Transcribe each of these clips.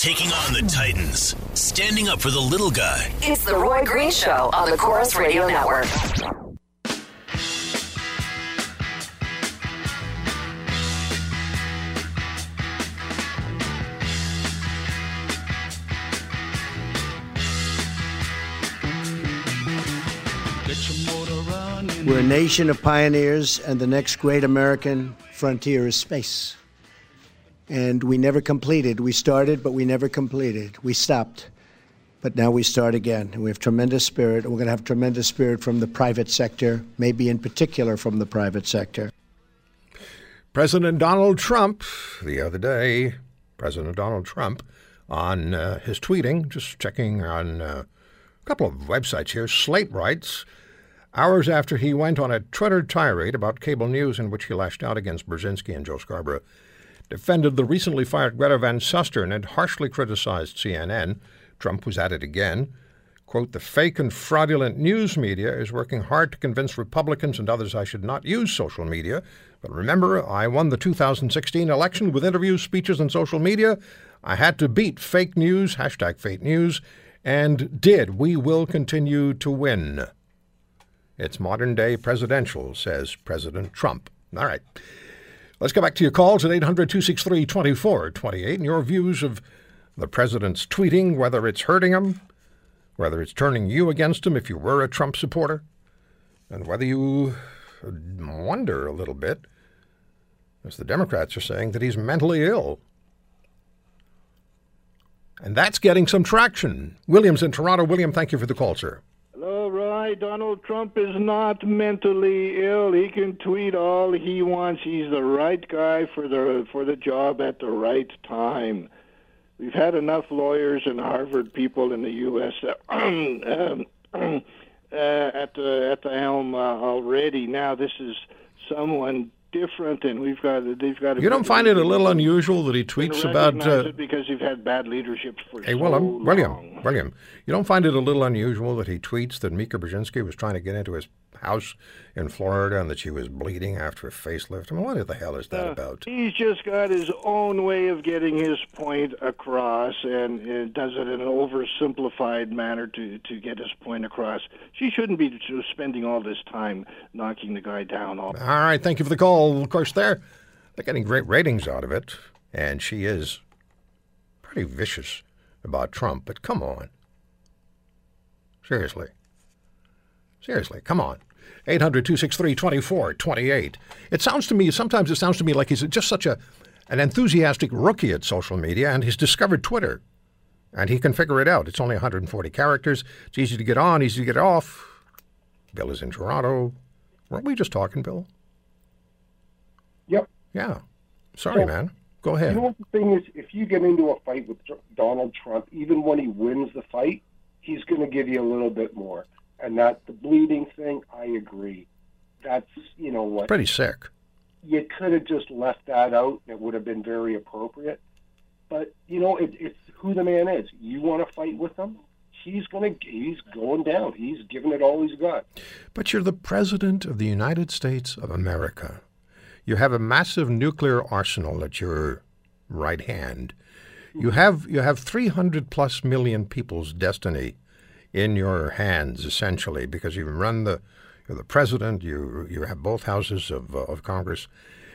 Taking on the Titans, standing up for the little guy. It's the Roy Green Show on the Corus Radio Network. We're a nation of pioneers, and the next great American frontier is space. And we never completed. We started, but we never completed. We stopped. But now we start again. And we have tremendous spirit. We're going to have tremendous spirit from the private sector, maybe in particular from the private sector. President Donald Trump, the other day, President Donald Trump, on uh, his tweeting, just checking on uh, a couple of websites here, Slate writes, hours after he went on a Twitter tirade about cable news in which he lashed out against Brzezinski and Joe Scarborough, defended the recently fired Greta Van Susteren and harshly criticized CNN. Trump was at it again. Quote, the fake and fraudulent news media is working hard to convince Republicans and others I should not use social media. But remember, I won the 2016 election with interviews, speeches, and social media. I had to beat fake news, hashtag fake news, and did. We will continue to win. It's modern day presidential, says President Trump. All right. Let's go back to your calls at 800 263 2428 and your views of the president's tweeting, whether it's hurting him, whether it's turning you against him if you were a Trump supporter, and whether you wonder a little bit, as the Democrats are saying, that he's mentally ill. And that's getting some traction. William's in Toronto. William, thank you for the call, sir. Roy. Donald Trump is not mentally ill. He can tweet all he wants. He's the right guy for the for the job at the right time. We've had enough lawyers and Harvard people in the U.S. um, uh, at the at the helm uh, already. Now this is someone different, and we've got they've got. You don't find it a little unusual that he tweets about? Uh, because you've had bad leadership for hey, so William, William. You don't find it a little unusual that he tweets that Mika Brzezinski was trying to get into his house in Florida and that she was bleeding after a facelift? I mean, what the hell is that Uh, about? He's just got his own way of getting his point across, and, does it in an oversimplified manner to to get his point across. She shouldn't be spending all this time knocking the guy down. All All right, thank you for the call. Of course, they're they're getting great ratings out of it, and she is pretty vicious about Trump. But come on, seriously, seriously, come on. 800 263 2428. It sounds to me, sometimes it sounds to me like he's just such a an enthusiastic rookie at social media, and he's discovered Twitter. And he can figure it out. It's only 140 characters. It's easy to get on, easy to get off. Bill is in Toronto. Weren't we just talking, Bill? Yep. Yeah. Sorry, So- man. Go ahead. You know what the thing is? If you get into a fight with Donald Trump, even when he wins the fight, he's going to give you a little bit more. And that the bleeding thing, I agree. That's you know what Pretty sick. you could have just left that out. It would have been very appropriate. But you know, it, it's who the man is. You want to fight with him? He's gonna. He's going down. He's giving it all he's got. But you're the President of the United States of America. You have a massive nuclear arsenal at your right hand. You hmm. have you have 300 plus million people's destiny in your hands, essentially, because you run the you're the president. You you have both houses of uh, of Congress.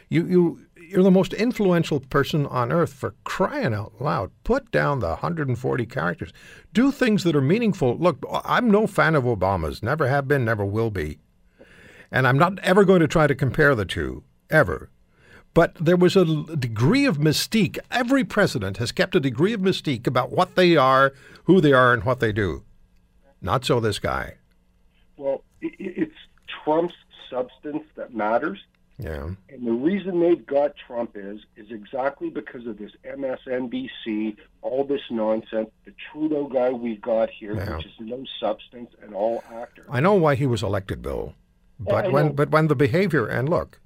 You you you're the most influential person on earth for crying out loud. Put down the 140 characters. Do things that are meaningful. Look, I'm no fan of Obama's. Never have been. Never will be. And I'm not ever going to try to compare the two, ever. But there was a degree of mystique. Every president has kept a degree of mystique about what they are, who they are, and what they do. Not so this guy. Well, it, it- it's Trump's substance that matters. Yeah. And the reason they've got Trump is is exactly because of this MSNBC, all this nonsense. The Trudeau guy we got here, Yeah. which is no substance and all actor. I know why he was elected, Bill. But I when but when the behavior and look,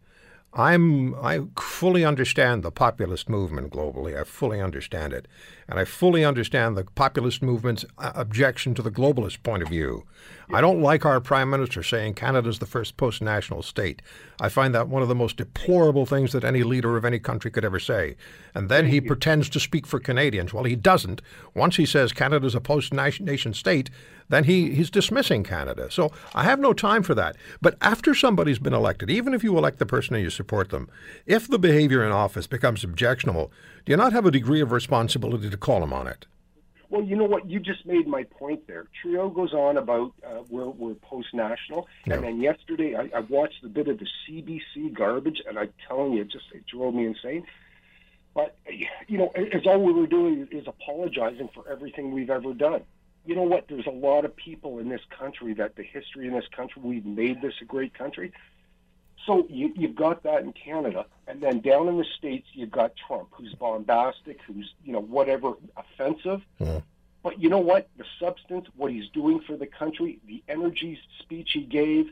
I'm I fully understand the populist movement globally. I fully understand it, and I fully understand the populist movement's uh, objection to the globalist point of view. I don't like our prime minister saying Canada's the first post-national state. I find that one of the most deplorable things that any leader of any country could ever say. And then he pretends to speak for Canadians. Well, he doesn't. Once he says Canada's a post-nation state, then he, he's dismissing Canada. So I have no time for that. But after somebody's been elected, even if you elect the person and you support them, if the behavior in office becomes objectionable, do you not have a degree of responsibility to call him on it? Well, you know what? You just made my point there. Trio goes on about uh, we're, we're post national, Yeah. and then yesterday I, I watched a bit of the CBC garbage, and I'm telling you, it just it drove me insane. But you know, it's all we were doing is apologizing for everything we've ever done. You know what? There's a lot of people in this country that the history in this country we've made this a great country. So you, you've got that in Canada, and then down in the states you've got Trump, who's bombastic, who's you know whatever offensive. But you know what? The substance, what he's doing for the country, the energy speech he gave,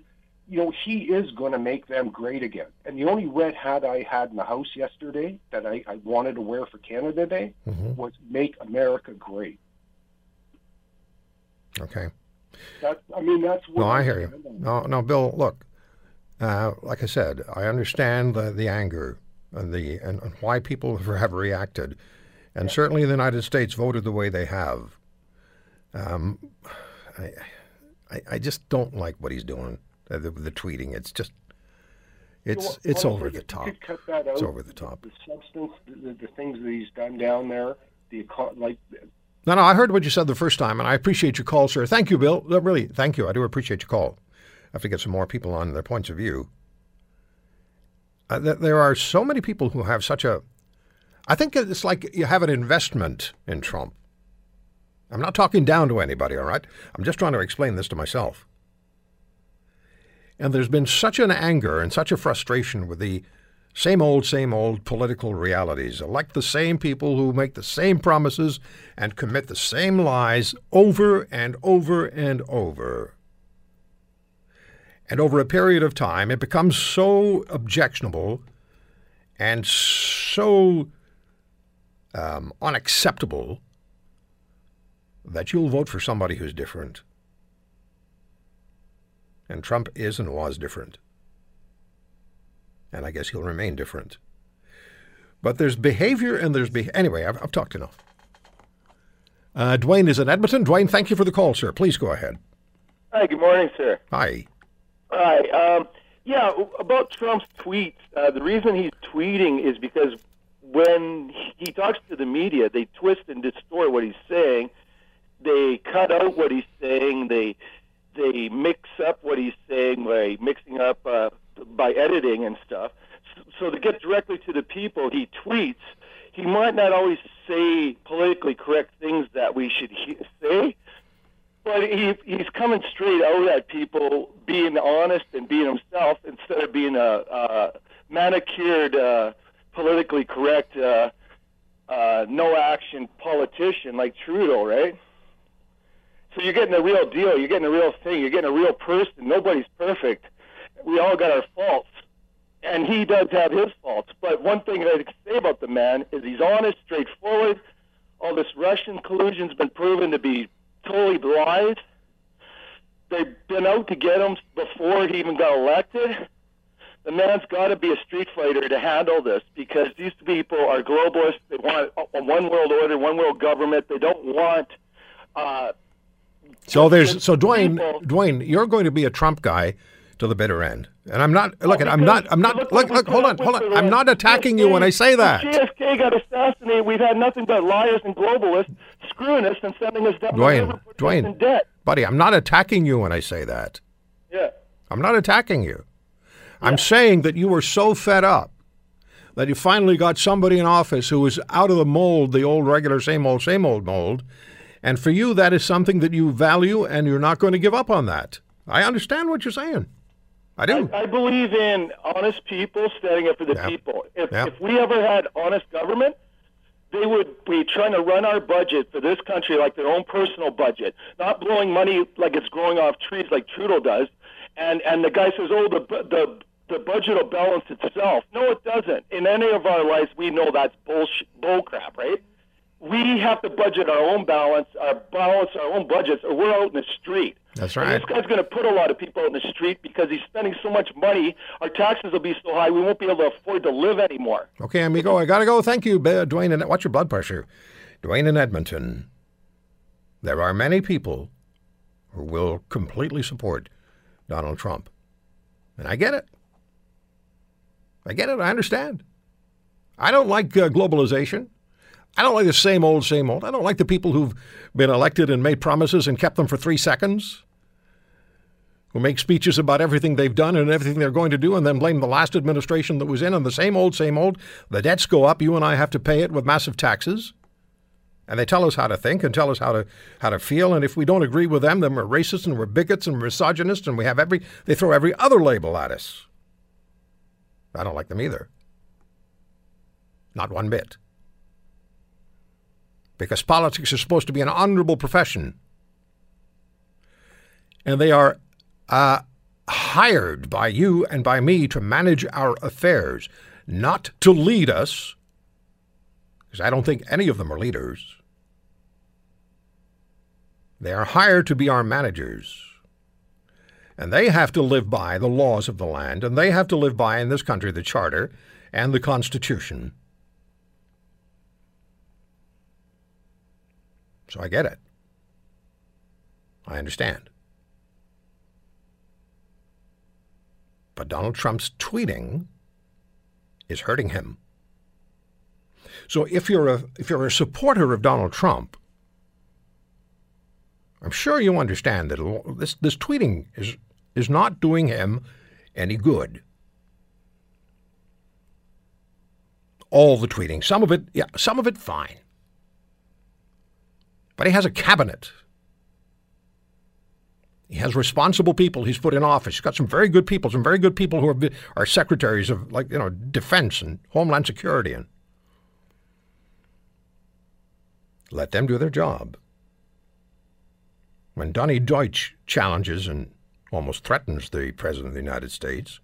you know, he is going to make them great again. And the only red hat I had in the house yesterday that I, I wanted to wear for Canada Day mm-hmm. was "Make America Great." Okay. That I mean, that's what No, I hear you. No, no, Bill. Look, uh, like I said, I understand the, the anger and the and, and why people have- reacted, and certainly the United States voted the way they have. Um, I, I, I just don't like what he's doing. Uh, the, the tweeting. It's just, it's it's over the you top. could cut that It's over the top. The substance, the, the, the things that he's done down there, the like No, no, I heard what you said the first time, and I appreciate your call, sir. Thank you, Bill. No, really, thank you. I do appreciate your call. I have to get some more people on their points of view. Uh, th- there are so many people who have such a. I think it's like you have an investment in Trump. I'm not talking down to anybody, all right? I'm just trying to explain this to myself. And there's been such an anger and such a frustration with the same old, same old political realities. Elect the same people who make the same promises and commit the same lies over and over and over. And over a period of time, it becomes so objectionable and so um, unacceptable that you'll vote for somebody who's different. And Trump is and was different. And I guess he'll remain different. But there's behavior and there's be- anyway. I've, I've talked enough. Uh, Dwayne is in Edmonton. Dwayne, thank you for the call, sir. Please go ahead. Hi, good morning, sir. Hi. Hi. Um, yeah, about Trump's tweets. Uh, the reason he's tweeting is because when he talks to the media, they twist and distort what he's saying. They cut out what he's saying. They they mix up what he's saying by mixing up uh, by editing and stuff. So to get directly to the people, he tweets. He might not always say politically correct things that we should he- say, but he, he's coming straight out at people being honest and being himself instead of being a, a manicured, uh, politically correct, uh, uh, no action politician like Trudeau, right? So you're getting the real deal. You're getting a real thing. You're getting a real person. Nobody's perfect. We all got our faults. And he does have his faults. But one thing that I can say about the man is he's honest, straightforward. All this Russian collusion's been proven to be totally lies. They've been out to get him before he even got elected. The man's got to be a street fighter to handle this because these people are globalists. They want a one world order, one world government. They don't want. Uh, So there's so Dwayne, people- Dwayne, you're going to be a Trump guy to the bitter end, and I'm not. Look, oh, I'm not. I'm not. look Look, look. Hold on, hold on. I'm not attacking you when I say that. JFK got assassinated, we've had nothing but liars and globalists screwing us and sending us down the Dwayne, in Dwayne, debt. buddy, I'm not attacking you when I say that. Yeah. I'm not attacking you. I'm saying that you were so fed up that you finally got somebody in office who was out of the mold, the old regular same old same old mold, and for you that is something that you value and you're not going to give up on that. I understand what you're saying. I do. I, I believe in honest people standing up for the Yeah. people. If, Yeah. if we ever had honest government, they would be trying to run our budget for this country like their own personal budget, not blowing money like it's growing off trees like Trudeau does. And and the guy says, "Oh, the the the budget will balance itself." No, it doesn't. In any of our lives, we know that's bullshit, bull crap, right? We have to budget our own balance, our balance our own budgets, or we're out in the street. That's And right. this guy's going to put a lot of people out in the street because he's spending so much money. Our taxes will be so high, we won't be able to afford to live anymore. Okay, amigo, I gotta go. Thank you, Dwayne. And what's your blood pressure? Dwayne in Edmonton. There are many people who will completely support Donald Trump, and I get it. I get it. I understand. I don't like uh, globalization. I don't like the same old, same old. I don't like the people who've been elected and made promises and kept them for three seconds, who make speeches about everything they've done and everything they're going to do and then blame the last administration that was in and the same old, same old. The debts go up. You and I have to pay it with massive taxes. And they tell us how to think and tell us how to how to feel. And if we don't agree with them, then we're racist and we're bigots and misogynists and we have every they throw every other label at us. I don't like them either. Not one bit. Because politics is supposed to be an honorable profession. And they are uh, hired by you and by me to manage our affairs, not to lead us, because I don't think any of them are leaders. They are hired to be our managers. And they have to live by the laws of the land, and they have to live by, in this country, the Charter and the Constitution. So I get it. I understand. But Donald Trump's tweeting is hurting him. So if you're a if you're a supporter of Donald Trump, I'm sure you understand that this this tweeting is is not doing him any good. All the tweeting, some of it, yeah, some of it fine. But he has a cabinet. He has responsible people he's put in office. He's got some very good people, some very good people who are, are secretaries of, like, you know, defense and homeland security. And let them do their job. When Donny Deutsch challenges and almost threatens the President of the United States,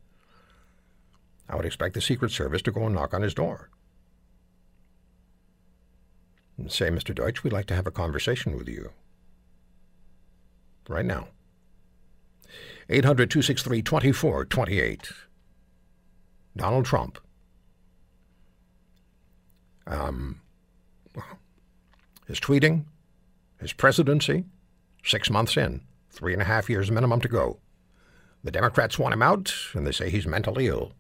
I would expect the Secret Service to go and knock on his door say, Mr. Deutsch, we'd like to have a conversation with you. Right now. 800 263 2428. Donald Trump. Um, his tweeting, his presidency, six months in, three and a half years minimum to go. The Democrats want him out, and they say he's mentally ill.